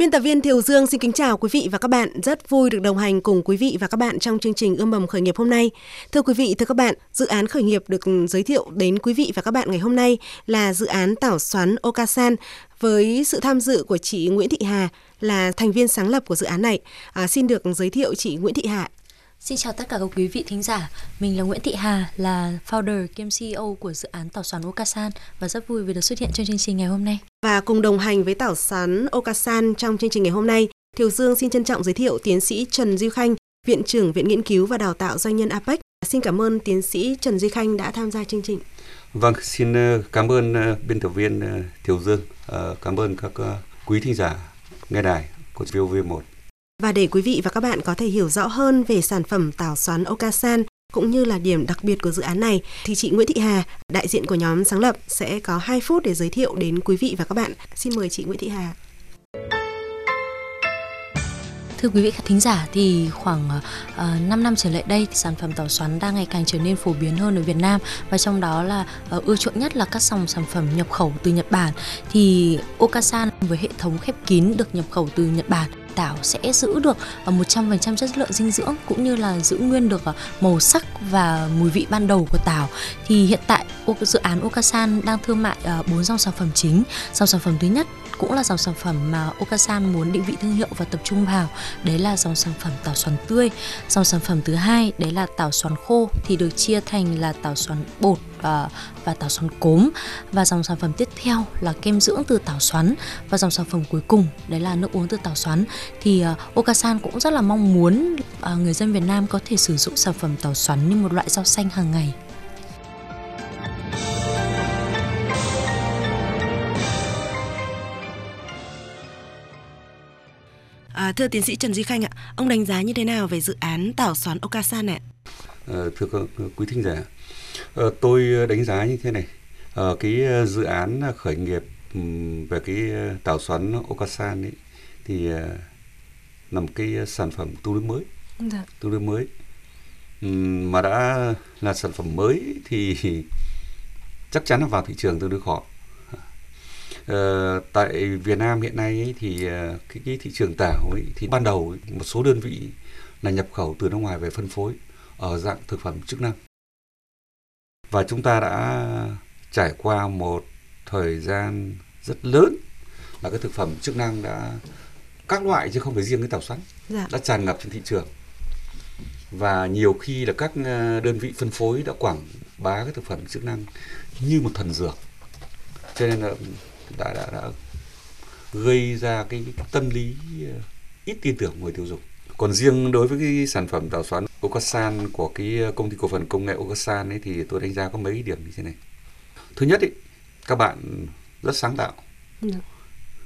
Biên tập viên Thiều Dương xin kính chào quý vị và các bạn. Rất vui được đồng hành cùng quý vị và các bạn trong chương trình Ươm mầm khởi nghiệp hôm nay. Thưa quý vị, thưa các bạn, dự án khởi nghiệp được giới thiệu đến quý vị và các bạn ngày hôm nay là dự án tảo xoắn Okasan với sự tham dự của chị Nguyễn Thị Hà là thành viên sáng lập của dự án này. À, xin được giới thiệu chị Nguyễn Thị Hà. Xin chào tất cả các quý vị thính giả. Mình là Nguyễn Thị Hà, là founder kiêm CEO của dự án tảo xoắn Okasan và rất vui vì được xuất hiện trong chương trình ngày hôm nay. Và cùng đồng hành với tảo xoắn Okasan trong chương trình ngày hôm nay, Thiều Dương xin trân trọng giới thiệu tiến sĩ Trần Duy Khanh, Viện trưởng Viện Nghiên cứu và Đào tạo Doanh nhân APEC. Xin cảm ơn tiến sĩ Trần Duy Khanh đã tham gia chương trình. Vâng, xin ờ, cảm ơn ờ, biên tập viên ờ, Thiều Dương, cảm ơn các quý thính giả nghe đài của VOV1. Và để quý vị và các bạn có thể hiểu rõ hơn về sản phẩm tảo xoắn Okasan cũng như là điểm đặc biệt của dự án này thì chị Nguyễn Thị Hà, đại diện của nhóm sáng lập sẽ có 2 phút để giới thiệu đến quý vị và các bạn. Xin mời chị Nguyễn Thị Hà. Thưa quý vị khán thính giả thì khoảng ờ, uh, 5 năm trở lại đây thì sản phẩm tàu xoắn đang ngày càng trở nên phổ biến hơn ở Việt Nam và trong đó là uh, ưa chuộng nhất là các dòng sản phẩm nhập khẩu từ Nhật Bản thì Okasan với hệ thống khép kín được nhập khẩu từ Nhật Bản tảo sẽ giữ được à, 100% chất lượng dinh dưỡng cũng như là giữ nguyên được à, màu sắc và mùi vị ban đầu của tảo. Thì hiện tại dự án Okasan đang thương mại à, bốn dòng sản phẩm chính. Dòng sản phẩm thứ nhất cũng là dòng sản phẩm mà Okasan muốn định vị thương hiệu và tập trung vào. Đấy là dòng sản phẩm tảo xoắn tươi. Dòng sản phẩm thứ hai đấy là tảo xoắn khô thì được chia thành là tảo xoắn bột và, và tảo xoắn cốm. Và dòng sản phẩm tiếp theo là kem dưỡng từ tảo xoắn. Và dòng sản phẩm cuối cùng đấy là nước uống từ tảo xoắn. Thì uh, Okasan cũng rất là mong muốn uh, người dân Việt Nam có thể sử dụng sản phẩm tảo xoắn như một loại rau xanh hàng ngày. À, thưa tiến sĩ Trần Duy Khanh ạ, ông đánh giá như thế nào về dự án tảo xoắn Okasan này? À, thưa quý thính giả, à, tôi đánh giá như thế này. À, cái dự án khởi nghiệp về cái tảo xoắn Okasan ấy thì là một cái sản phẩm tương đối mới, dạ. tương đối mới mà đã là sản phẩm mới thì chắc chắn là vào thị trường tương đối khó Ờ, tại Việt Nam hiện nay ấy, thì ờ, cái, cái thị trường tảo ấy, thì ban đầu ấy, một số đơn vị là nhập khẩu từ nước ngoài về phân phối ở dạng thực phẩm chức năng. Và chúng ta đã trải qua một thời gian rất lớn là cái thực phẩm chức năng đã các loại chứ không phải riêng cái tảo xoắn dạ. đã tràn ngập trên thị trường. Và nhiều khi là các ờ, đơn vị phân phối đã quảng bá cái thực phẩm chức năng như một thần dược. Cho nên là đã đã đã gây ra cái, tâm lý ờ, ít tin tưởng người tiêu dùng còn riêng đối với cái sản phẩm tảo xoắn Okasan của cái công ty cổ phần công nghệ Okasan ấy thì tôi đánh giá có mấy điểm như thế này thứ nhất ấy, các bạn rất sáng tạo. Dạ.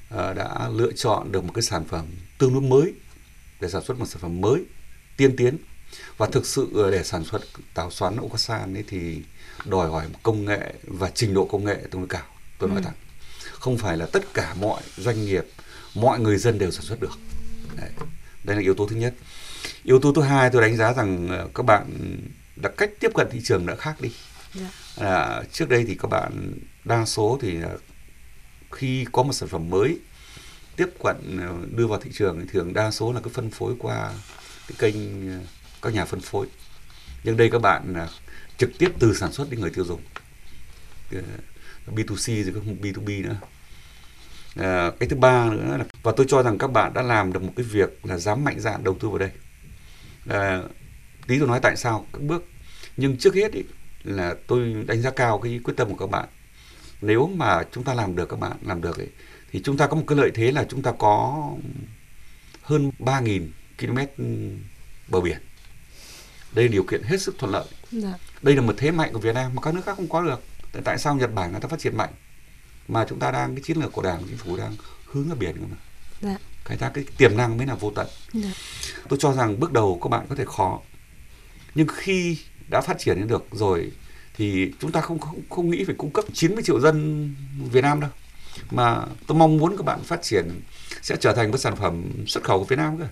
Ờ, đã lựa chọn được một cái sản phẩm tương đối mới để sản xuất một sản phẩm mới tiên tiến và thực sự để sản xuất tảo xoắn Okasan ấy thì đòi hỏi một công nghệ và trình độ công nghệ tương đối cao tôi nói ừ. thẳng không phải là tất cả mọi doanh nghiệp mọi người dân đều sản xuất được Đấy. đây là yếu tố thứ nhất yếu tố thứ hai tôi đánh giá rằng ờ, các bạn đã cách tiếp cận thị trường đã khác đi yeah. Dạ. à, trước đây thì các bạn đa số thì khi có một sản phẩm mới tiếp cận ờ, đưa vào thị trường thì thường đa số là cái phân phối qua cái kênh ờ, các nhà phân phối nhưng đây các bạn trực tiếp từ sản xuất đến người tiêu dùng B2C rồi không B2B nữa à, cái thứ ba nữa là và tôi cho rằng các bạn đã làm được một cái việc là dám mạnh dạn đầu tư vào đây. À, tí tôi nói tại sao các bước. Nhưng trước hết ý, là tôi đánh giá cao cái quyết tâm của các bạn. Nếu mà chúng ta làm được các bạn làm được ấy, thì chúng ta có một cái lợi thế là chúng ta có hơn 3.000 km bờ biển. Đây là điều kiện hết sức thuận lợi. Dạ. đây là một thế mạnh của Việt Nam mà các nước khác không có được. Tại sao Nhật Bản người ta phát triển mạnh mà chúng ta đang cái chiến lược của đảng chính phủ đang hướng ở biển mà dạ. khai thác cái tiềm năng mới là vô tận dạ. tôi cho rằng bước đầu các bạn có thể khó nhưng khi đã phát triển đến được rồi thì chúng ta không không không nghĩ phải cung cấp 90 triệu dân Việt Nam đâu mà tôi mong muốn các bạn phát triển sẽ trở thành một sản phẩm xuất khẩu của Việt Nam cơ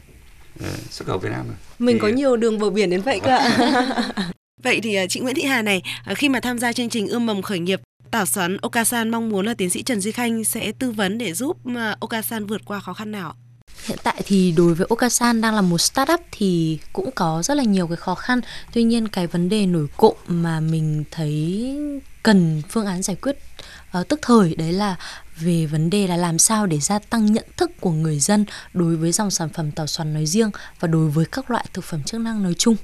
Ờ, xuất khẩu Việt Nam rồi. Mình Thì- có nhiều đường bờ biển đến vậy cơ ạ. vậy thì ờ, chị Nguyễn Thị Hà này, ờ, khi mà tham gia chương trình ươm mầm khởi nghiệp, Tảo xoắn Okasan mong muốn là tiến sĩ Trần Duy Khanh sẽ tư vấn để giúp à, Okasan vượt qua khó khăn nào. Hiện tại thì đối với Okasan đang là một startup thì cũng có rất là nhiều cái khó khăn. Tuy nhiên cái vấn đề nổi cộm mà mình thấy cần phương án giải quyết uh, tức thời đấy là về vấn đề là làm sao để gia tăng nhận thức của người dân đối với dòng sản phẩm tàu xoắn nói riêng và đối với các loại thực phẩm chức năng nói chung.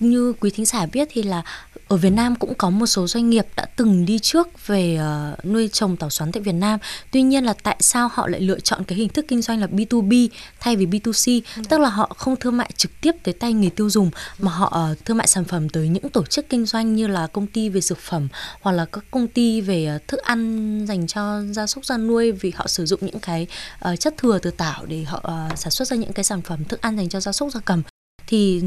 Như quý thính giả biết thì là ở Việt Nam cũng có một số doanh nghiệp đã từng đi trước về ờ, nuôi trồng tảo xoắn tại Việt Nam. Tuy nhiên là tại sao họ lại lựa chọn cái hình thức kinh doanh là B2B thay vì B2C, tức là họ không thương mại trực tiếp tới tay người tiêu dùng mà họ ờ, thương mại sản phẩm tới những tổ chức kinh doanh như là công ty về dược phẩm hoặc là các công ty về ờ, thức ăn dành cho gia súc gia nuôi vì họ sử dụng những cái chất thừa từ tảo để họ sản xuất ra những cái sản phẩm thức ăn dành cho gia súc gia cầm. Thì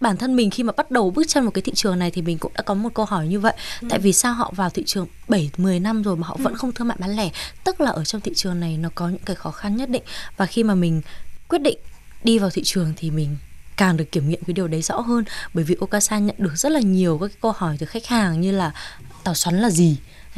bản thân mình khi mà bắt đầu bước chân vào cái thị trường này thì mình cũng đã có một câu hỏi như vậy. Tại vì sao họ vào thị trường 7 10 năm rồi mà họ vẫn không thương mại bán lẻ? Tức là ở trong thị trường này nó có những cái khó khăn nhất định. Và khi mà mình quyết định đi vào thị trường thì mình càng được kiểm nghiệm cái điều đấy rõ hơn. Bởi vì Okasan nhận được rất là nhiều các cái câu hỏi từ khách hàng như là tàu xoắn là gì?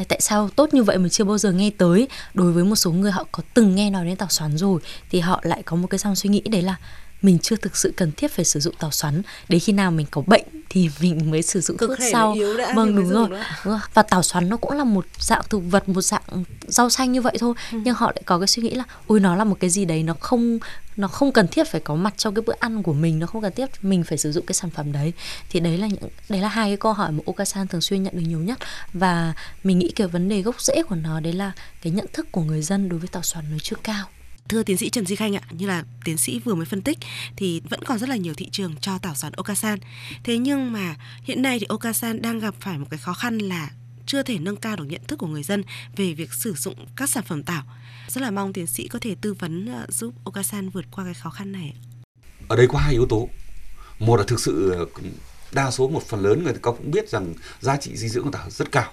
Tại sao tốt như vậy mà chưa bao giờ nghe tới? Đối với một số người họ có từng nghe nói đến tàu xoắn rồi thì họ lại có một cái dòng suy nghĩ đấy là mình chưa thực sự cần thiết phải sử dụng tàu xoắn. Đến khi nào mình có bệnh thì mình mới sử dụng Cực thuốc sau. đã vâng đúng rồi. đúng rồi. Và tàu xoắn nó cũng là một dạng thực vật một dạng rau xanh như vậy thôi. Ừ. nhưng họ lại có cái suy nghĩ là ôi nó là một cái gì đấy nó không nó không cần thiết phải có mặt trong cái bữa ăn của mình nó không cần thiết mình phải sử dụng cái sản phẩm đấy. Thì đấy là những đấy là hai cái câu hỏi mà Okasan thường xuyên nhận được nhiều nhất. Và mình nghĩ cái vấn đề gốc rễ của nó đấy là cái nhận thức của người dân đối với tàu xoắn nó chưa cao Thưa tiến sĩ Trần Duy Khanh ạ, như là tiến sĩ vừa mới phân tích thì vẫn còn rất là nhiều thị trường cho tảo xoắn Okasan. Thế nhưng mà hiện nay thì Okasan đang gặp phải một cái khó khăn là chưa thể nâng cao được nhận thức của người dân về việc sử dụng các sản phẩm tảo. Rất là mong tiến sĩ có thể tư vấn ờ, giúp Okasan vượt qua cái khó khăn này. ở đây có hai yếu tố một là thực sự đa số một phần lớn người ta cũng biết rằng giá trị dinh dưỡng của tảo rất cao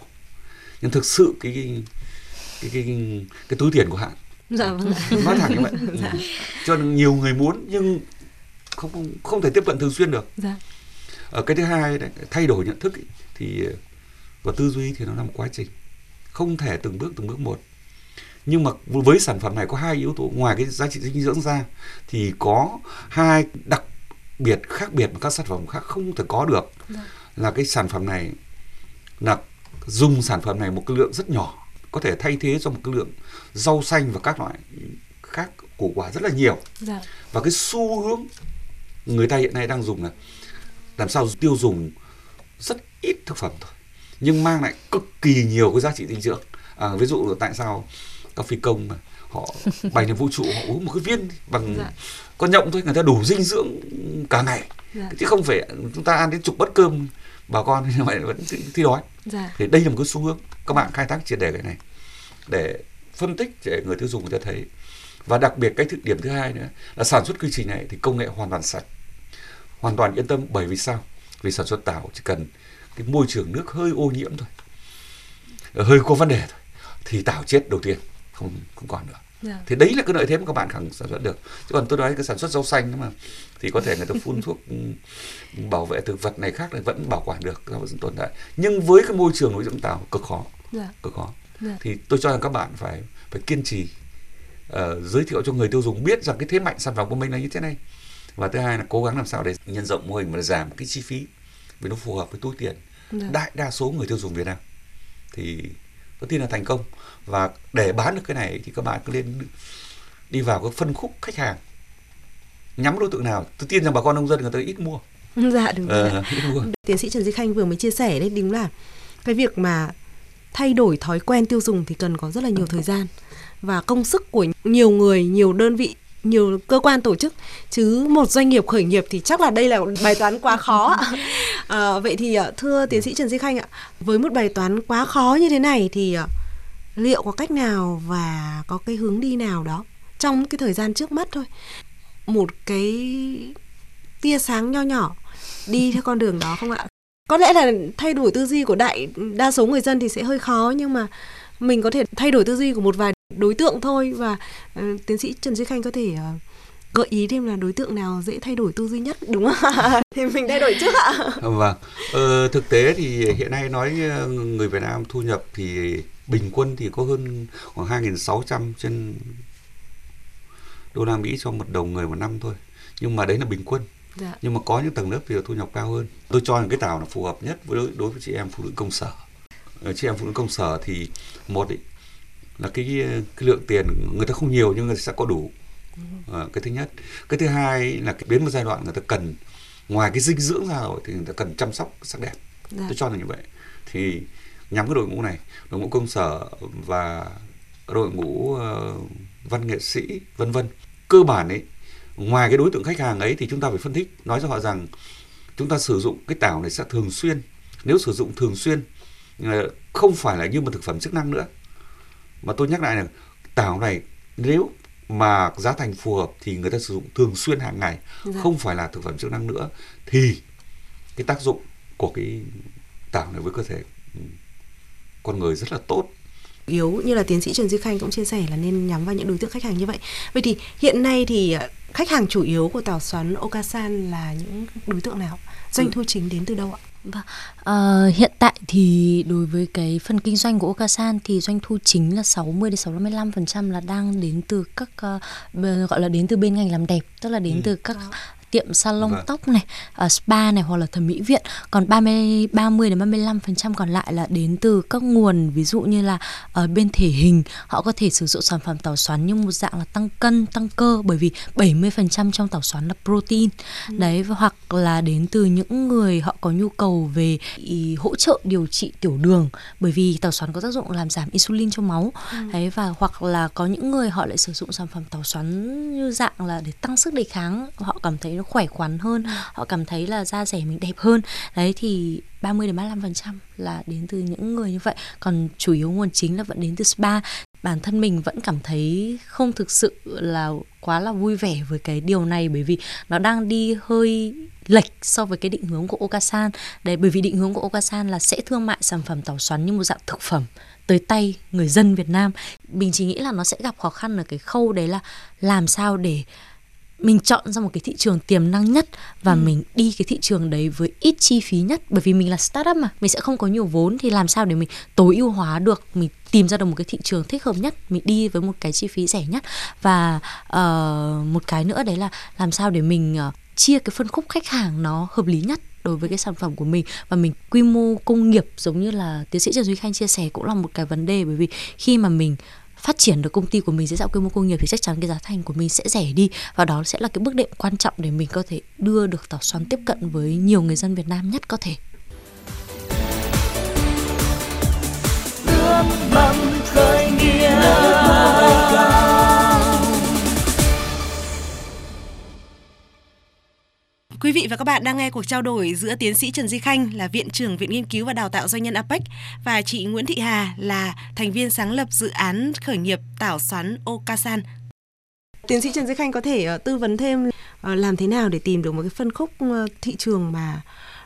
nhưng thực sự cái cái cái cái, cái túi tiền của hạn Dạ vâng ạ. nói thẳng như vậy Dạ. cho nên nhiều người muốn nhưng không không, thể tiếp cận thường xuyên được Dạ. ở cái thứ hai đấy, thay đổi nhận thức ý, thì ờ, và tư duy thì nó là một quá trình không thể từng bước từng bước một nhưng mà với sản phẩm này có hai yếu tố ngoài cái giá trị dinh dưỡng ra thì có hai đặc biệt khác biệt mà các sản phẩm khác không thể có được Dạ. là cái sản phẩm này là dùng sản phẩm này một cái lượng rất nhỏ có thể thay thế cho một cái lượng rau xanh và các loại khác củ quả rất là nhiều Dạ. và cái xu hướng người ta hiện nay đang dùng là làm sao tiêu dùng rất ít thực phẩm thôi nhưng mang lại cực kỳ nhiều cái giá trị dinh dưỡng à, ví dụ tại sao các phi công mà họ bay lên vũ trụ họ uống một cái viên bằng Dạ. con nhộng thôi người ta đủ dinh dưỡng cả ngày Dạ. chứ không phải chúng ta ăn đến chục bát cơm bà con như vậy vẫn thi, đói. Dạ. thì đây là một cái xu hướng các bạn khai thác triệt đề cái này. Để phân tích để người tiêu dùng người ta thấy. Và đặc biệt cái thực điểm thứ hai nữa là sản xuất quy trình này thì công nghệ hoàn toàn sạch. Hoàn toàn yên tâm bởi vì sao? Vì sản xuất tảo chỉ cần cái môi trường nước hơi ô nhiễm thôi. Hơi có vấn đề thôi thì tảo chết đầu tiên không không còn nữa Dạ. thì đấy là cái lợi thế mà các bạn khẳng sản xuất được chứ còn tôi nói cái sản xuất rau xanh mà thì có thể người ta phun thuốc ừ, bảo vệ thực vật này khác là vẫn bảo quản được nó vẫn tồn tại nhưng với cái môi trường nuôi dưỡng tảo cực khó Dạ. cực khó Dạ. thì tôi cho rằng các bạn phải phải kiên trì ờ, giới thiệu cho người tiêu dùng biết rằng cái thế mạnh sản phẩm của mình là như thế này và thứ hai là cố gắng làm sao để nhân rộng mô hình và giảm cái chi phí vì nó phù hợp với túi tiền Dạ. đại đa số người tiêu dùng Việt Nam thì tôi tin là thành công. Và để bán được cái này thì các bạn cứ lên đi vào cái phân khúc khách hàng. Nhắm đối tượng nào tôi tin rằng bà con nông dân người ta ít mua. Dạ đúng rồi. ờ, ít mua. Tiến sĩ Trần Duy Khanh vừa mới chia sẻ đấy đúng là cái việc mà thay đổi thói quen tiêu dùng thì cần có rất là nhiều thời gian. Và công sức của nhiều người, nhiều đơn vị, nhiều cơ quan tổ chức chứ một doanh nghiệp khởi nghiệp thì chắc là đây là bài toán quá khó ạ. À, vậy thì ạ, thưa tiến sĩ Trần Duy Khanh ạ, với một bài toán quá khó như thế này thì ạ, liệu có cách nào và có cái hướng đi nào đó trong cái thời gian trước mắt thôi một cái tia sáng nho nhỏ đi theo con đường đó không ạ có lẽ là thay đổi tư duy của đại đa số người dân thì sẽ hơi khó nhưng mà mình có thể thay đổi tư duy của một vài đối tượng thôi và uh, tiến sĩ Trần Duy Khanh có thể uh, gợi ý thêm là đối tượng nào dễ thay đổi tư duy nhất đúng không? Thì mình thay đổi trước ạ. Vâng. Ờ, thực tế thì hiện nay nói người Việt Nam thu nhập thì bình quân thì có hơn khoảng 2.600 trên đô la Mỹ cho một đồng người một năm thôi. Nhưng mà đấy là bình quân. Dạ. nhưng mà có những tầng lớp thì thu nhập cao hơn. Tôi cho rằng cái tàu là phù hợp nhất với đối, đối với chị em phụ nữ công sở. Ờ, chị em phụ nữ công sở thì một ý, là cái, cái lượng tiền người ta không nhiều nhưng người ta sẽ có đủ. À, cái thứ nhất. Cái thứ hai là cái biến một giai đoạn người ta cần ngoài cái dinh dưỡng ra rồi thì người ta cần chăm sóc sắc đẹp. Dạ. tôi cho là như vậy. Thì nhắm cái đội ngũ này đội ngũ công sở và đội ngũ uh, văn nghệ sĩ vân vân. Cơ bản ấy ngoài cái đối tượng khách hàng ấy thì chúng ta phải phân tích nói cho họ rằng chúng ta sử dụng cái tảo này sẽ thường xuyên. Nếu sử dụng thường xuyên ờ, không phải là như một thực phẩm chức năng nữa mà tôi nhắc lại là tảo này nếu mà giá thành phù hợp thì người ta sử dụng thường xuyên hàng ngày dạ. không phải là thực phẩm chức năng nữa thì cái tác dụng của cái tảo này với cơ thể con người rất là tốt yếu như là tiến sĩ Trần Duy Khanh cũng chia sẻ là nên nhắm vào những đối tượng khách hàng như vậy. Vậy thì hiện nay thì ờ, khách hàng chủ yếu của tàu xoắn Okasan là những đối tượng nào? Doanh ừ. thu chính đến từ đâu ạ? Vâng, uh, hiện tại thì đối với cái phần kinh doanh của Okasan thì doanh thu chính là 60 đến 65% là đang đến từ các uh, gọi là đến từ bên ngành làm đẹp, tức là đến ừ. từ các tiệm salon vâng. tóc này, uh, spa này hoặc là thẩm mỹ viện. Còn 30 30 đến 35% còn lại là đến từ các nguồn ví dụ như là ở uh, bên thể hình, họ có thể sử dụng sản phẩm tảo xoắn như một dạng là tăng cân, tăng cơ bởi vì 70% trong tảo xoắn là protein. Ừ. Đấy hoặc là đến từ những người họ có nhu cầu về ý, hỗ trợ điều trị tiểu đường bởi vì tảo xoắn có tác dụng làm giảm insulin trong máu. Ừ. Đấy và hoặc là có những người họ lại sử dụng sản phẩm tảo xoắn như dạng là để tăng sức đề kháng, họ cảm thấy nó khỏe khoắn hơn, họ cảm thấy là da rẻ mình đẹp hơn. Đấy, thì 30 đến 35 phần trăm là đến từ những người như vậy. Còn chủ yếu nguồn chính là vẫn đến từ spa. Bản thân mình vẫn cảm thấy không thực sự là quá là vui vẻ với cái điều này, bởi vì nó đang đi hơi lệch so với cái định hướng của Okasan. Đấy, bởi vì định hướng của Okasan là sẽ thương mại sản phẩm tảo xoắn như một dạng thực phẩm tới tay người dân Việt Nam. Mình chỉ nghĩ là nó sẽ gặp khó khăn ở cái khâu đấy là làm sao để mình chọn ra một cái thị trường tiềm năng nhất và ừ. mình đi cái thị trường đấy với ít chi phí nhất. Bởi vì mình là startup mà mình sẽ không có nhiều vốn thì làm sao để mình tối ưu hóa được mình tìm ra được một cái thị trường thích hợp nhất mình đi với một cái chi phí rẻ nhất. Và uh, một cái nữa đấy là làm sao để mình uh, chia cái phân khúc khách hàng nó hợp lý nhất đối với cái sản phẩm của mình. Và mình quy mô công nghiệp giống như là tiến sĩ Trần Duy Khanh chia sẻ cũng là một cái vấn đề. Bởi vì khi mà mình phát triển được công ty của mình dưới dạng quy mô công nghiệp thì chắc chắn cái giá thành của mình sẽ rẻ đi. Và đó sẽ là cái bước đệm quan trọng để mình có thể đưa được tảo xoắn tiếp cận với nhiều người dân Việt Nam nhất có thể. Ước mầm khởi nghiệp Quý vị và các bạn đang nghe cuộc trao đổi giữa tiến sĩ Trần Di Khanh là Viện trưởng Viện Nghiên cứu và Đào tạo Doanh nhân APEC và chị Nguyễn Thị Hà là thành viên sáng lập dự án khởi nghiệp tảo xoắn Okasan. Tiến sĩ Trần Di Khanh có thể ờ, tư vấn thêm ờ, làm thế nào để tìm được một cái phân khúc ờ, thị trường mà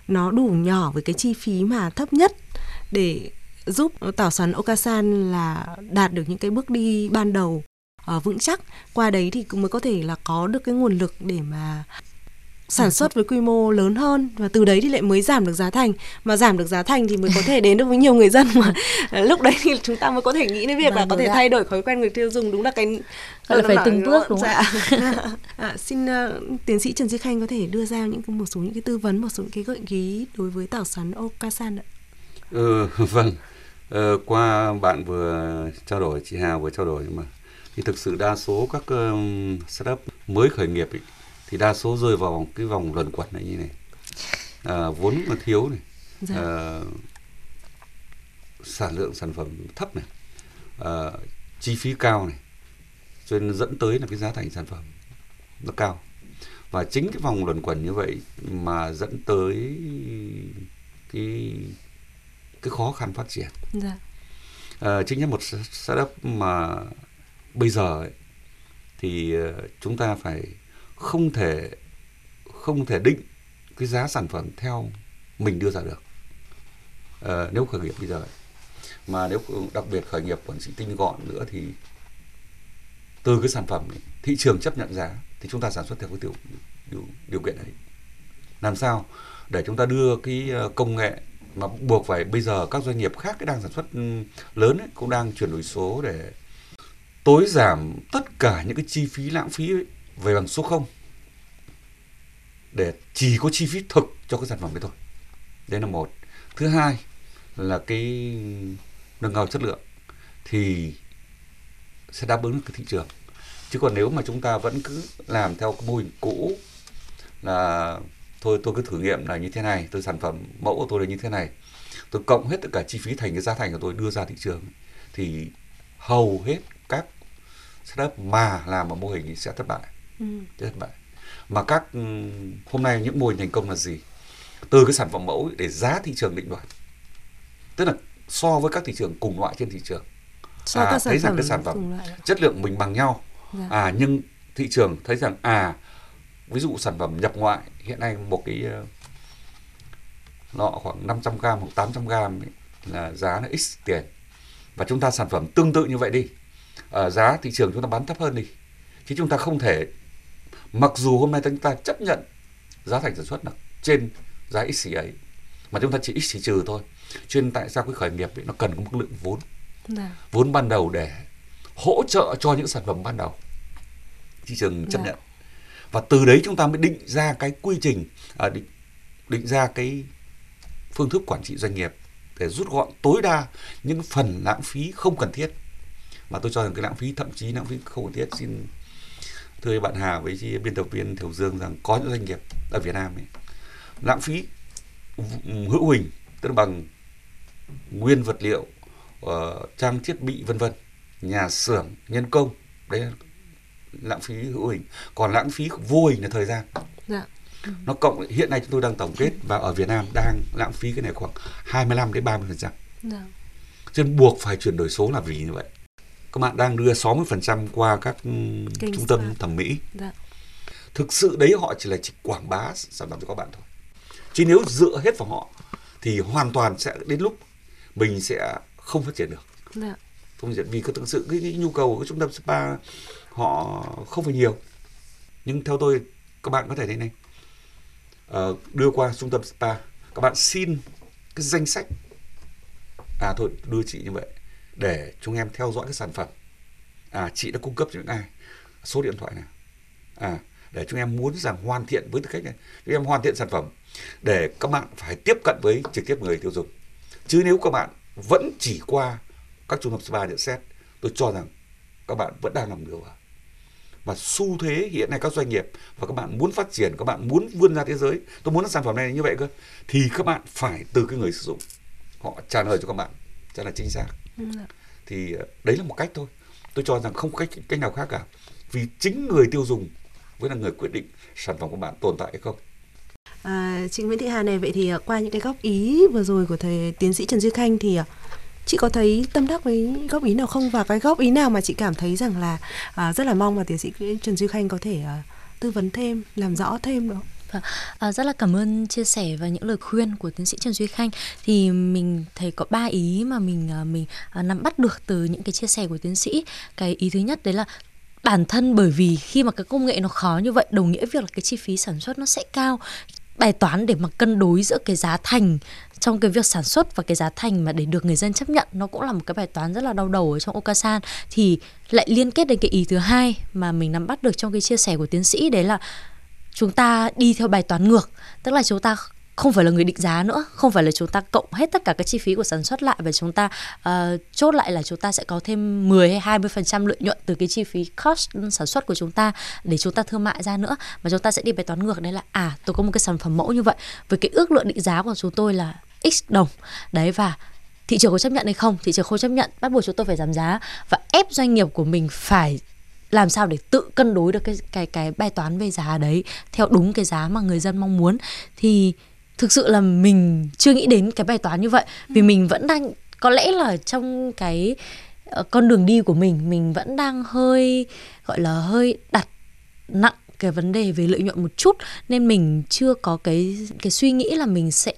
nó đủ nhỏ với cái chi phí mà thấp nhất để giúp tảo xoắn Okasan là đạt được những cái bước đi ban đầu vững chắc qua đấy thì cũng mới có thể là có được cái nguồn lực để mà sản xuất với quy mô lớn hơn và từ đấy thì lại mới giảm được giá thành. Mà giảm được giá thành thì mới có thể đến được với nhiều người dân mà. Lúc đấy thì chúng ta mới có thể nghĩ đến việc vâng, là có thể thay đổi thói quen người tiêu dùng đúng là cái gọi là phải từng bước đúng không dạ. à, xin uh, tiến sĩ Trần Duy Khanh có thể đưa ra những một số những cái tư vấn một số những cái gợi ý đối với tảo xoắn Okasan ạ. Ừ, vâng. Ờ, qua bạn vừa trao đổi chị Hà vừa trao đổi mà. Thì thực sự đa số các um, startup mới khởi nghiệp ý, thì đa số rơi vào cái vòng luẩn quẩn này như này. À, vốn mà thiếu này. Dạ. à, sản lượng sản phẩm thấp này. À, chi phí cao này. Cho nên dẫn tới là cái giá thành sản phẩm nó cao. Và chính cái vòng luẩn quẩn như vậy mà dẫn tới cái cái khó khăn phát triển. Dạ. à, chính là một startup mà bây giờ ấy, thì chúng ta phải không thể không thể định cái giá sản phẩm theo mình đưa ra được. À, nếu khởi nghiệp bây giờ mà nếu đặc biệt khởi nghiệp còn chỉ tinh gọn nữa thì từ cái sản phẩm này, thị trường chấp nhận giá thì chúng ta sản xuất theo cái điều điều, điều kiện đấy làm sao để chúng ta đưa cái ờ, công nghệ mà buộc phải bây giờ các doanh nghiệp khác cái đang sản xuất ừ, lớn ấy, cũng đang chuyển đổi số để tối giảm tất cả những cái chi phí lãng phí ấy, về bằng số không, để chỉ có chi phí thực cho cái sản phẩm đấy thôi. Đấy là một. Thứ hai là cái nâng cao chất lượng thì sẽ đáp ứng được cái thị trường. Chứ còn nếu mà chúng ta vẫn cứ làm theo cái mô hình cũ là thôi, tôi cứ thử nghiệm là như thế này, tôi sản phẩm mẫu của tôi là như thế này, tôi cộng hết tất cả chi phí thành cái giá thành của tôi đưa ra thị trường, thì hầu hết các startup mà làm ở mô hình sẽ thất bại thất bại mà các ừ, hôm nay những mô hình thành công là gì? Từ cái sản phẩm mẫu để giá thị trường định đoạt. Tức là so với các thị trường cùng loại trên thị trường. So à, thấy rằng cái sản phẩm chất lượng mình bằng nhau. Dạ. à nhưng thị trường thấy rằng à ví dụ sản phẩm nhập ngoại hiện nay một cái lọ khoảng 500 gram hoặc 800 gram ấy, là giá là x tiền. Và chúng ta sản phẩm tương tự như vậy đi. À, giá thị trường chúng ta bán thấp hơn đi. Chứ chúng ta không thể mặc dù hôm nay chúng ta chấp nhận giá thành sản xuất là trên giá x ấy mà chúng ta chỉ x trừ thôi cho nên tại sao cái khởi nghiệp ấy, nó cần có một lượng vốn Đà. Dạ. vốn ban đầu để hỗ trợ cho những sản phẩm ban đầu thị trường chấp Đà. Dạ. nhận và từ đấy chúng ta mới định ra cái quy trình à, định, định ra cái phương thức quản trị doanh nghiệp để rút gọn tối đa những phần lãng phí không cần thiết mà tôi cho rằng cái lãng phí thậm chí lãng phí không cần thiết xin thưa bạn Hà với biên tập viên Thiều Dương rằng có những doanh nghiệp ở Việt Nam ấy, lãng phí hữu hình tức là bằng nguyên vật liệu uh, trang thiết bị vân vân nhà xưởng nhân công đấy là lãng phí hữu hình còn lãng phí vô hình là thời gian dạ. nó cộng hiện nay chúng tôi đang tổng kết và ở Việt Nam đang lãng phí cái này khoảng 25 đến 30 phần trăm dạ. cho nên buộc phải chuyển đổi số là vì như vậy các bạn đang đưa 60 phần trăm qua các Kinh trung tâm spa. thẩm mỹ. Dạ. thực sự đấy họ chỉ là chỉ quảng bá sản phẩm cho các bạn thôi. Chứ nếu dựa hết vào họ thì hoàn toàn sẽ đến lúc mình sẽ không phát triển được. Dạ. không vì thực sự cái, cái nhu cầu của cái trung tâm spa họ không phải nhiều. Nhưng theo tôi các bạn có thể thế này. Uh, đưa qua trung tâm spa các bạn xin cái danh sách. À thôi đưa chị như vậy để chúng em theo dõi cái sản phẩm. À chị đã cung cấp cho những ai số điện thoại này, à để chúng em muốn rằng hoàn thiện với tư cách này chúng em hoàn thiện sản phẩm để các bạn phải tiếp cận với trực tiếp người tiêu dùng. Chứ nếu các bạn vẫn chỉ qua các trung tâm spa nhận xét tôi cho rằng các bạn vẫn đang làm điều và xu thế hiện nay các doanh nghiệp và các bạn muốn phát triển các bạn muốn vươn ra thế giới tôi muốn sản phẩm này như vậy cơ thì các bạn phải từ cái người sử dụng. Họ trả lời cho các bạn cho là chính xác ừ. thì ờ, đấy là một cách thôi. Tôi cho rằng không có cách cách nào khác cả. Vì chính người tiêu dùng mới là người quyết định sản phẩm của bạn tồn tại hay không. À, chị Nguyễn Thị Hà này vậy thì ờ, qua những cái góp ý vừa rồi của thầy tiến sĩ Trần Duy Khanh thì ờ, chị có thấy tâm đắc với góp ý nào không? Và cái góp ý nào mà chị cảm thấy rằng là à, rất là mong mà tiến sĩ Trần Duy Khanh có thể à, tư vấn thêm làm rõ thêm được Vâng à, rất là cảm ơn chia sẻ và những lời khuyên của tiến sĩ Trần Duy Khanh. Thì mình thấy có ba ý mà mình à, mình à, nắm bắt được từ những cái chia sẻ của tiến sĩ. Cái ý thứ nhất đấy là bản thân bởi vì khi mà cái công nghệ nó khó như vậy đồng nghĩa việc là cái chi phí sản xuất nó sẽ cao. Bài toán để mà cân đối giữa cái giá thành trong cái việc sản xuất và cái giá thành mà để được người dân chấp nhận nó cũng là một cái bài toán rất là đau đầu ở trong Okasan. Thì lại liên kết đến cái ý thứ hai mà mình nắm bắt được trong cái chia sẻ của tiến sĩ đấy là chúng ta đi theo bài toán ngược. Tức là chúng ta không phải là người định giá nữa không phải là chúng ta cộng hết tất cả các chi phí của sản xuất lại và chúng ta uh, chốt lại là chúng ta sẽ có thêm 10 hay 20 phần trăm lợi nhuận từ cái chi phí cost sản xuất của chúng ta để chúng ta thương mại ra nữa. Mà chúng ta sẽ đi bài toán ngược đấy là à tôi có một cái sản phẩm mẫu như vậy với cái ước lượng định giá của chúng tôi là x đồng. Đấy và thị trường có chấp nhận hay không? Thị trường không chấp nhận bắt buộc chúng tôi phải giảm giá và ép doanh nghiệp của mình phải làm sao để tự cân đối được cái cái cái bài toán về giá đấy theo đúng cái giá mà người dân mong muốn thì thực sự là mình chưa nghĩ đến cái bài toán như vậy vì ừ. mình vẫn đang có lẽ là trong cái uh, con đường đi của mình mình vẫn đang hơi gọi là hơi đặt nặng cái vấn đề về lợi nhuận một chút nên mình chưa có cái cái suy nghĩ là mình sẽ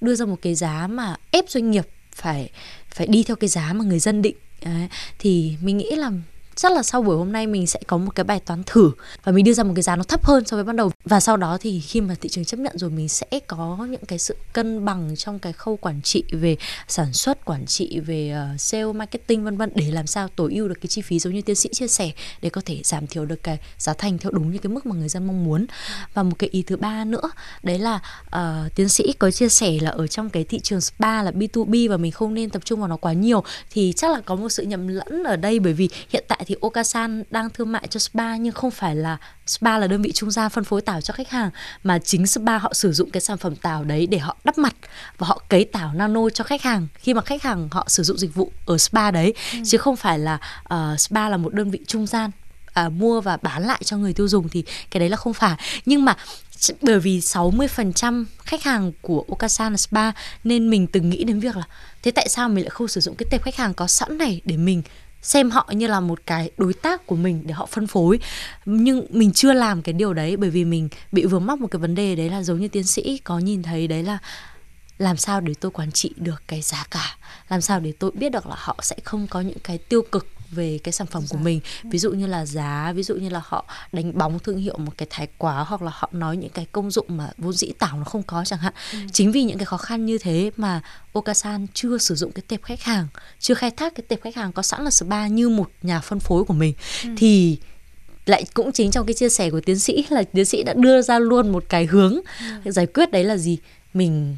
đưa ra một cái giá mà ép doanh nghiệp phải phải đi theo cái giá mà người dân định Đấy. thì mình nghĩ là chắc là sau buổi hôm nay mình sẽ có một cái bài toán thử và mình đưa ra một cái giá nó thấp hơn so với ban đầu. Và sau đó thì khi mà thị trường chấp nhận rồi mình sẽ có những cái sự cân bằng trong cái khâu quản trị về sản xuất quản trị về uh, sale marketing vân vân để làm sao tối ưu được cái chi phí giống như tiến sĩ chia sẻ để có thể giảm thiểu được cái giá thành theo đúng như cái mức mà người dân mong muốn. Và một cái ý thứ ba nữa đấy là uh, tiến sĩ có chia sẻ là ở trong cái thị trường spa là B2B và mình không nên tập trung vào nó quá nhiều thì chắc là có một sự nhầm lẫn ở đây bởi vì hiện tại thì Okasan đang thương mại cho spa nhưng không phải là spa là đơn vị trung gian phân phối tảo cho khách hàng mà chính spa họ sử dụng cái sản phẩm tảo đấy để họ đắp mặt và họ cấy tảo nano cho khách hàng khi mà khách hàng họ sử dụng dịch vụ ở spa đấy ừ. chứ không phải là uh, spa là một đơn vị trung gian à, mua và bán lại cho người tiêu dùng thì cái đấy là không phải nhưng mà bởi vì 60% khách hàng của Okasan spa nên mình từng nghĩ đến việc là thế tại sao mình lại không sử dụng cái tệp khách hàng có sẵn này để mình xem họ như là một cái đối tác của mình để họ phân phối. Nhưng mình chưa làm cái điều đấy bởi vì mình bị vướng mắc một cái vấn đề đấy là giống như tiến sĩ có nhìn thấy đấy là làm sao để tôi quản trị được cái giá cả? Làm sao để tôi biết được là họ sẽ không có những cái tiêu cực về cái sản phẩm của mình ví dụ như là giá ví dụ như là họ đánh bóng thương hiệu một cái thái quá hoặc là họ nói những cái công dụng mà vốn dĩ tảo nó không có chẳng hạn ừ. chính vì những cái khó khăn như thế mà Okasan chưa sử dụng cái tệp khách hàng chưa khai thác cái tệp khách hàng có sẵn là spa như một nhà phân phối của mình ừ. thì lại cũng chính trong cái chia sẻ của tiến sĩ là tiến sĩ đã đưa ra luôn một cái hướng ừ. giải quyết đấy là gì mình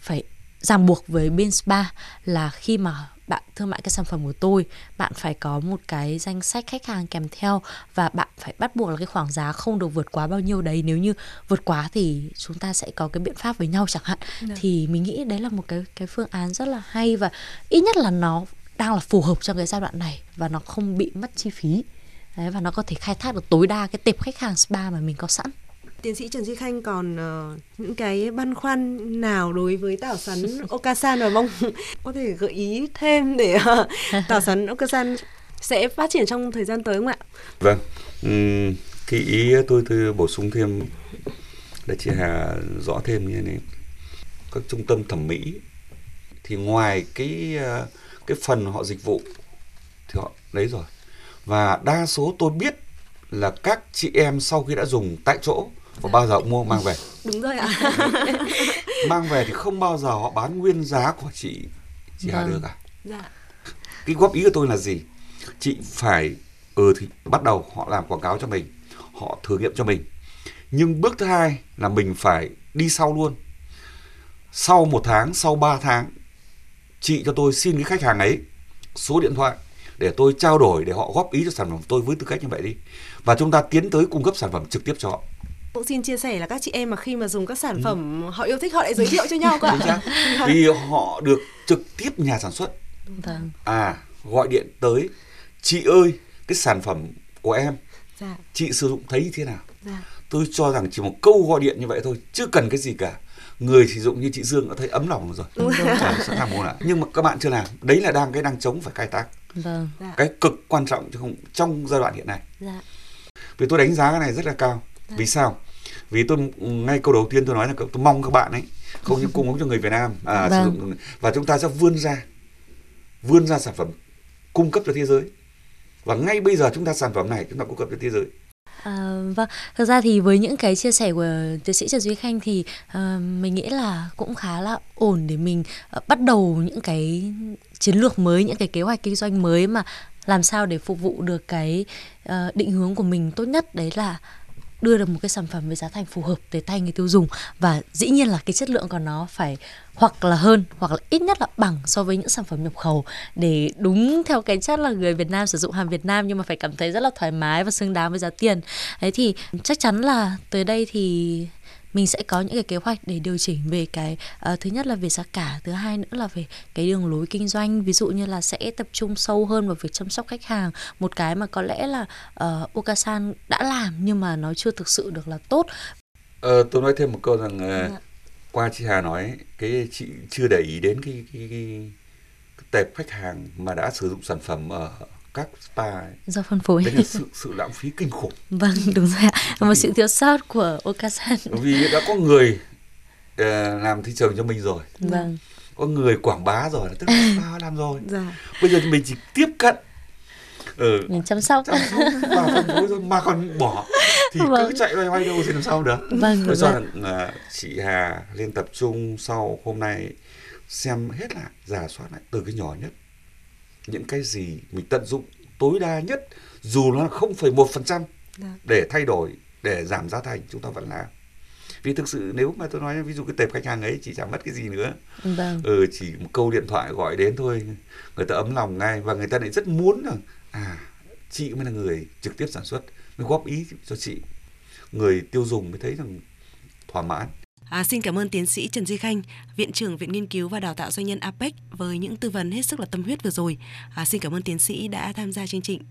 phải ràng buộc với bên spa là khi mà bạn thương mại cái sản phẩm của tôi bạn phải có một cái danh sách khách hàng kèm theo và bạn phải bắt buộc là cái khoảng giá không được vượt quá bao nhiêu đấy. Nếu như vượt quá thì chúng ta sẽ có cái biện pháp với nhau chẳng hạn. Được. thì mình nghĩ đấy là một cái cái phương án rất là hay và ít nhất là nó đang là phù hợp trong cái giai đoạn này và nó không bị mất chi phí. Đấy, và nó có thể khai thác được tối đa cái tệp khách hàng spa mà mình có sẵn Tiến sĩ Trần Duy Khanh còn uh, những cái băn khoăn nào đối với tảo xoắn Okasan và mong có thể gợi ý thêm để uh, tảo xoắn Okasan sẽ phát triển trong thời gian tới không ạ? Vâng, uhm, cái ý tôi tôi bổ sung thêm để chị Hà rõ thêm như này các trung tâm thẩm mỹ thì ngoài cái ờ, cái phần họ dịch vụ thì họ đấy rồi và đa số tôi biết là các chị em sau khi đã dùng tại chỗ và bao giờ cũng mua mang về? Đúng rồi ạ. Mang về thì không bao giờ họ bán nguyên giá của chị chị Hà vâng. được cả dạ. cái góp ý của tôi là gì? Chị phải ừ thì bắt đầu họ làm quảng cáo cho mình họ thử nghiệm cho mình. Nhưng bước thứ hai là mình phải đi sau luôn. Sau một tháng sau ba tháng chị cho tôi xin cái khách hàng ấy số điện thoại để tôi trao đổi để họ góp ý cho sản phẩm tôi với tư cách như vậy đi. Và chúng ta tiến tới cung cấp sản phẩm trực tiếp cho họ cũng xin chia sẻ là các chị em mà khi mà dùng các sản ừ. phẩm họ yêu thích họ lại giới thiệu cho nhau cơ ạ vì họ được trực tiếp nhà sản xuất vâng. à gọi điện tới chị ơi cái sản phẩm của em dạ. chị sử dụng thấy như thế nào dạ. tôi cho rằng chỉ một câu gọi điện như vậy thôi chưa cần cái gì cả người sử dụng như chị Dương đã thấy ấm lòng rồi Đúng rồi. sẵn sàng mua lại nhưng mà các bạn chưa làm đấy là đang cái đang chống phải khai tác vâng. dạ. cái cực quan trọng chứ không trong giai đoạn hiện nay dạ. vì tôi đánh giá cái này rất là cao vì sao vì tôi ngay câu đầu tiên tôi nói là tôi mong các bạn ấy không những cung ứng cho người Việt Nam à, vâng. sử dụng và chúng ta sẽ vươn ra vươn ra sản phẩm cung cấp cho thế giới. Và ngay bây giờ chúng ta sản phẩm này chúng ta cung cấp cho thế giới. À, vâng, thực ra thì với những cái chia sẻ của tiến sĩ Trần Duy Khanh thì uh, mình nghĩ là cũng khá là ổn để mình uh, bắt đầu những cái chiến lược mới, những cái kế hoạch kinh doanh mới mà làm sao để phục vụ được cái uh, định hướng của mình tốt nhất. Đấy là đưa được một cái sản phẩm với giá thành phù hợp tới tay người tiêu dùng và dĩ nhiên là cái chất lượng của nó phải hoặc là hơn hoặc là ít nhất là bằng so với những sản phẩm nhập khẩu để đúng theo cái chất là người Việt Nam sử dụng hàng Việt Nam nhưng mà phải cảm thấy rất là thoải mái và xứng đáng với giá tiền. Đấy thì chắc chắn là tới đây thì mình sẽ có những cái kế hoạch để điều chỉnh về cái uh, thứ nhất là về giá cả thứ hai nữa là về cái đường lối kinh doanh. Ví dụ như là sẽ tập trung sâu hơn vào việc chăm sóc khách hàng. Một cái mà có lẽ là uh, Okasan đã làm nhưng mà nó chưa thực sự được là tốt. Ờ, tôi nói thêm một câu rằng uh, qua chị Hà nói cái chị chưa để ý đến cái cái, cái, cái tệp khách hàng mà đã sử dụng sản phẩm ở các spa ấy, do phân phối. Đấy là sự sự lãng phí kinh khủng. Vâng đúng rồi ạ. Một sự thiếu sót của Okasan. vì đã có người uh, làm thị trường cho mình rồi. Vâng. Có người quảng bá rồi tức là spa làm rồi. Dạ. bây giờ thì mình chỉ tiếp cận ừ, mình chăm sóc. chăm sóc và phân phối thôi mà còn bỏ. Thì Vâng. cứ chạy loay hoay đâu thì làm sao được. Vâng tôi cho rồi rằng chị Hà lên tập trung sau hôm nay xem hết lại giả soát lại từ cái nhỏ nhất những cái gì mình tận dụng tối đa nhất dù nó là 0,1% Dạ. để thay đổi để giảm giá thành chúng ta vẫn làm. Vì thực sự nếu mà tôi nói ví dụ cái tệp khách hàng ấy chỉ chẳng mất cái gì nữa. Vâng. Ừ, chỉ một câu điện thoại gọi đến thôi người ta ấm lòng ngay và người ta lại rất muốn rằng à chị mới là người trực tiếp sản xuất mới góp ý cho chị. Người tiêu dùng mới thấy rằng thỏa mãn À, xin cảm ơn tiến sĩ Trần Duy Khanh, Viện trưởng Viện Nghiên cứu và Đào tạo Doanh nhân APEC với những tư vấn hết sức là tâm huyết vừa rồi. À, xin cảm ơn tiến sĩ đã tham gia chương trình.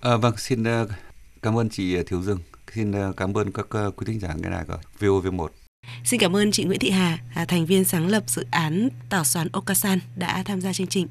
À, vâng, xin uh, cảm ơn chị Thiếu Dương. Xin uh, cảm ơn các quý thính giả nghe đài của VOV1. Xin cảm ơn chị Nguyễn Thị Hà, à, thành viên sáng lập dự án tảo xoán Okasan đã tham gia chương trình.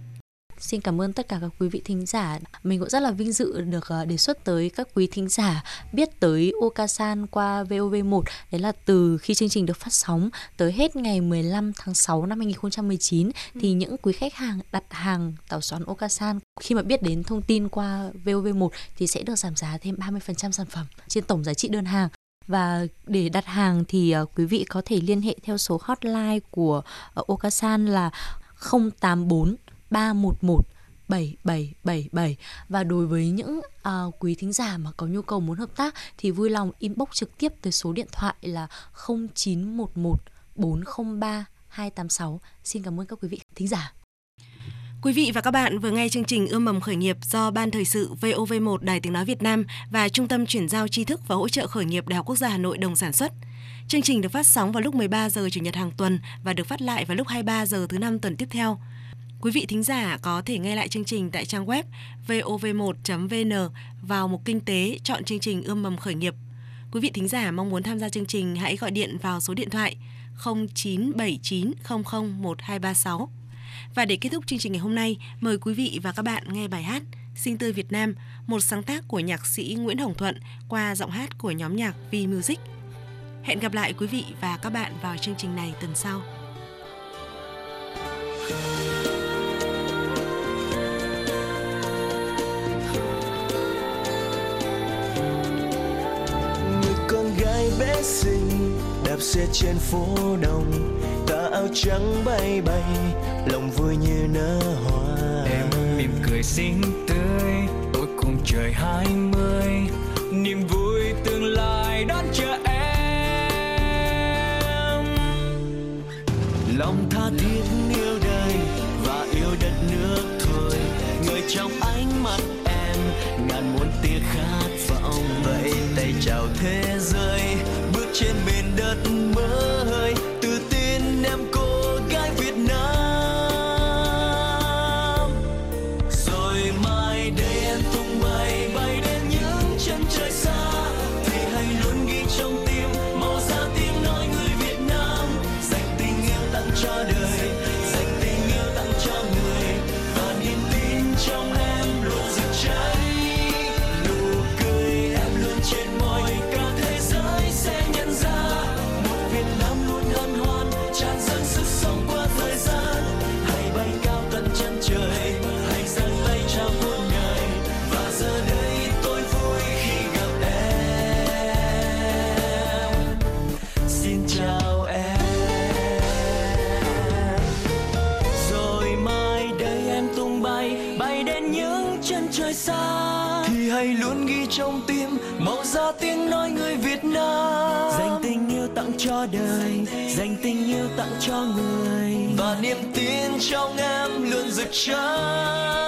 Xin cảm ơn tất cả các quý vị thính giả. Mình cũng rất là vinh dự được ờ, đề xuất tới các quý thính giả biết tới Okasan qua VOV1. Đấy là từ khi chương trình được phát sóng tới hết ngày 15 tháng 6 năm 2019 thì những quý khách hàng đặt hàng tàu xoắn Okasan khi mà biết đến thông tin qua VOV1 thì sẽ được giảm giá thêm 30% sản phẩm trên tổng giá trị đơn hàng. Và để đặt hàng thì ờ, quý vị có thể liên hệ theo số hotline của ờ, Okasan là 084 311 7777 và đối với những uh, quý thính giả mà có nhu cầu muốn hợp tác thì vui lòng inbox trực tiếp tới số điện thoại là 0911 403 286. Xin cảm ơn các quý vị thính giả. Quý vị và các bạn vừa nghe chương trình Ươm mầm khởi nghiệp do Ban Thời sự VOV1 Đài Tiếng Nói Việt Nam và Trung tâm Chuyển giao tri thức và hỗ trợ khởi nghiệp Đại học Quốc gia Hà Nội đồng sản xuất. Chương trình được phát sóng vào lúc 13 giờ Chủ nhật hàng tuần và được phát lại vào lúc 23 giờ thứ năm tuần tiếp theo. Quý vị thính giả có thể nghe lại chương trình tại trang web vov1.vn vào mục kinh tế chọn chương trình Ươm mầm khởi nghiệp. Quý vị thính giả mong muốn tham gia chương trình hãy gọi điện vào số điện thoại 0979001236. Và để kết thúc chương trình ngày hôm nay, mời quý vị và các bạn nghe bài hát Sinh tươi Việt Nam, một sáng tác của nhạc sĩ Nguyễn Hồng Thuận qua giọng hát của nhóm nhạc V Music. Hẹn gặp lại quý vị và các bạn vào chương trình này tuần sau. người bé xinh đạp xe trên phố đông tà áo trắng bay bay lòng vui như nở hoa. Em mỉm cười xinh tươi ôi cùng trời hai mươi niềm vui tương lai đón chờ em. Lòng tha thiết yêu đời và yêu đất nước thôi người trong ánh mắt em ngàn muôn tia khát vọng. Vậy tay chào thế giới trên miền đất. Cho người. Và niềm tin trong em luôn rực cháy